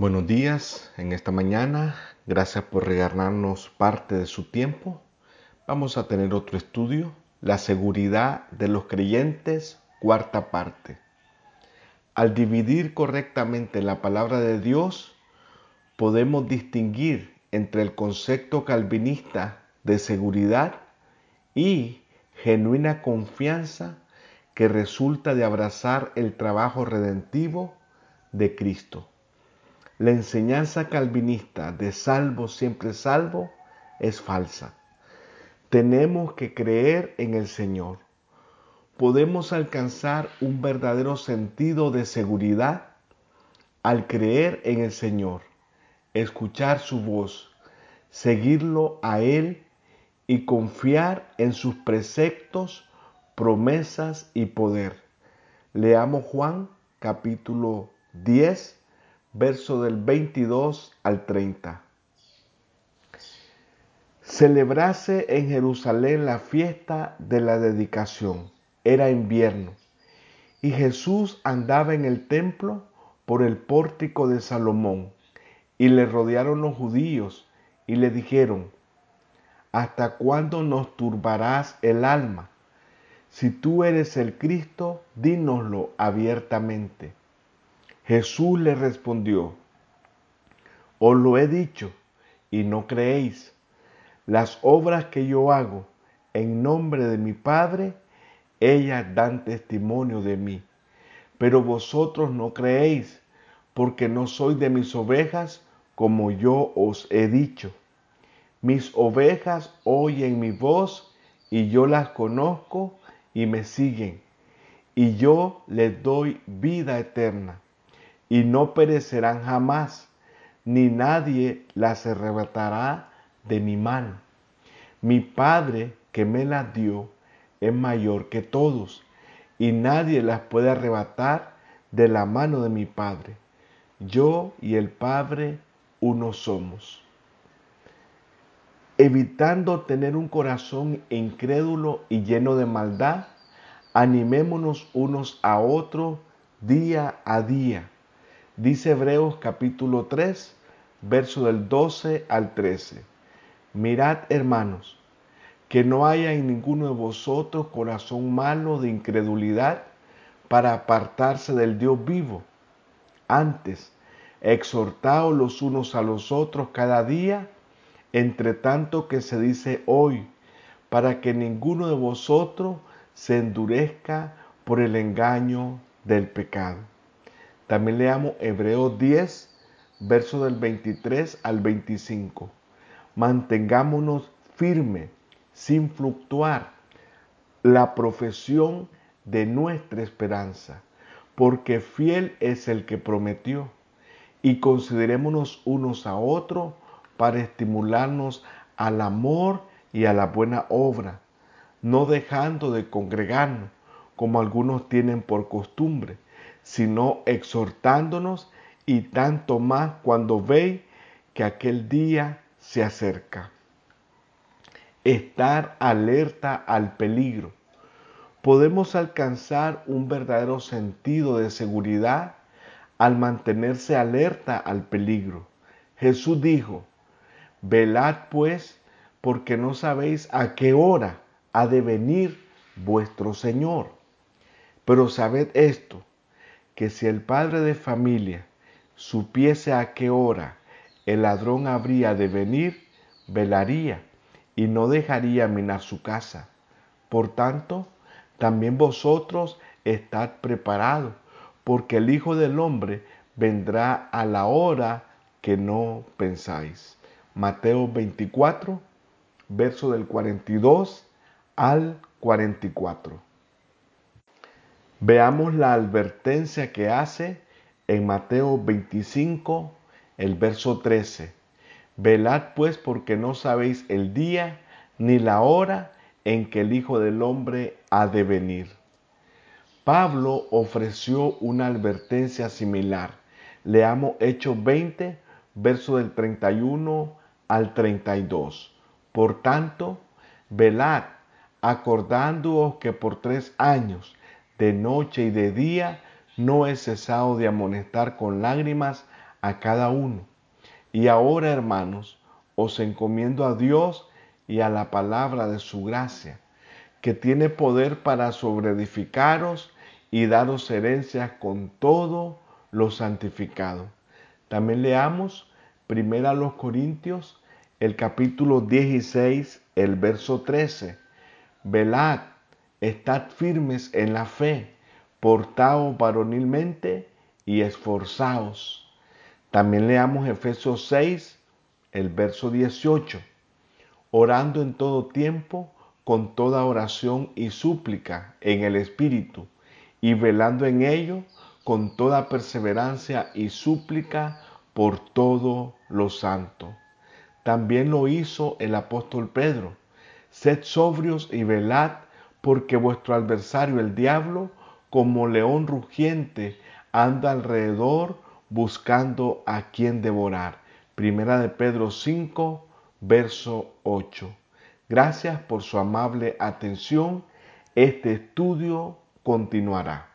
Buenos días en esta mañana. Gracias por regalarnos parte de su tiempo. Vamos a tener otro estudio, la seguridad de los creyentes, cuarta parte. Al dividir correctamente la palabra de Dios, podemos distinguir entre el concepto calvinista de seguridad y genuina confianza que resulta de abrazar el trabajo redentivo de Cristo. La enseñanza calvinista de salvo siempre salvo es falsa. Tenemos que creer en el Señor. Podemos alcanzar un verdadero sentido de seguridad al creer en el Señor, escuchar su voz, seguirlo a Él y confiar en sus preceptos, promesas y poder. Leamos Juan capítulo 10 verso del 22 al 30. Celebrase en Jerusalén la fiesta de la dedicación. Era invierno. Y Jesús andaba en el templo por el pórtico de Salomón. Y le rodearon los judíos y le dijeron, ¿hasta cuándo nos turbarás el alma? Si tú eres el Cristo, dínoslo abiertamente. Jesús le respondió, os lo he dicho y no creéis. Las obras que yo hago en nombre de mi Padre, ellas dan testimonio de mí. Pero vosotros no creéis, porque no sois de mis ovejas, como yo os he dicho. Mis ovejas oyen mi voz, y yo las conozco y me siguen, y yo les doy vida eterna y no perecerán jamás, ni nadie las arrebatará de mi mano. Mi Padre que me las dio es mayor que todos, y nadie las puede arrebatar de la mano de mi Padre. Yo y el Padre uno somos. Evitando tener un corazón incrédulo y lleno de maldad, animémonos unos a otros día a día Dice Hebreos capítulo 3, verso del 12 al 13. Mirad, hermanos, que no haya en ninguno de vosotros corazón malo de incredulidad para apartarse del Dios vivo. Antes, exhortaos los unos a los otros cada día, entre tanto que se dice hoy, para que ninguno de vosotros se endurezca por el engaño del pecado. También leamos Hebreos 10, verso del 23 al 25. Mantengámonos firmes, sin fluctuar, la profesión de nuestra esperanza, porque fiel es el que prometió. Y considerémonos unos a otros para estimularnos al amor y a la buena obra, no dejando de congregarnos, como algunos tienen por costumbre sino exhortándonos y tanto más cuando veis que aquel día se acerca. Estar alerta al peligro. Podemos alcanzar un verdadero sentido de seguridad al mantenerse alerta al peligro. Jesús dijo, velad pues porque no sabéis a qué hora ha de venir vuestro Señor. Pero sabed esto, que si el padre de familia supiese a qué hora el ladrón habría de venir, velaría y no dejaría minar su casa. Por tanto, también vosotros estad preparados, porque el Hijo del Hombre vendrá a la hora que no pensáis. Mateo 24, verso del 42 al 44. Veamos la advertencia que hace en Mateo 25, el verso 13. Velad pues porque no sabéis el día ni la hora en que el Hijo del Hombre ha de venir. Pablo ofreció una advertencia similar. Leamos Hechos 20, verso del 31 al 32. Por tanto, velad, acordándoos que por tres años de noche y de día, no he cesado de amonestar con lágrimas a cada uno. Y ahora, hermanos, os encomiendo a Dios y a la palabra de su gracia, que tiene poder para sobreedificaros y daros herencias con todo lo santificado. También leamos primero a los Corintios, el capítulo 16, el verso 13. Velad, estad firmes en la fe, portaos varonilmente y esforzaos. También leamos Efesios 6, el verso 18. Orando en todo tiempo, con toda oración y súplica en el Espíritu, y velando en ello con toda perseverancia y súplica por todo lo santo. También lo hizo el apóstol Pedro. Sed sobrios y velad, porque vuestro adversario el diablo, como león rugiente, anda alrededor buscando a quien devorar. Primera de Pedro 5, verso 8. Gracias por su amable atención. Este estudio continuará.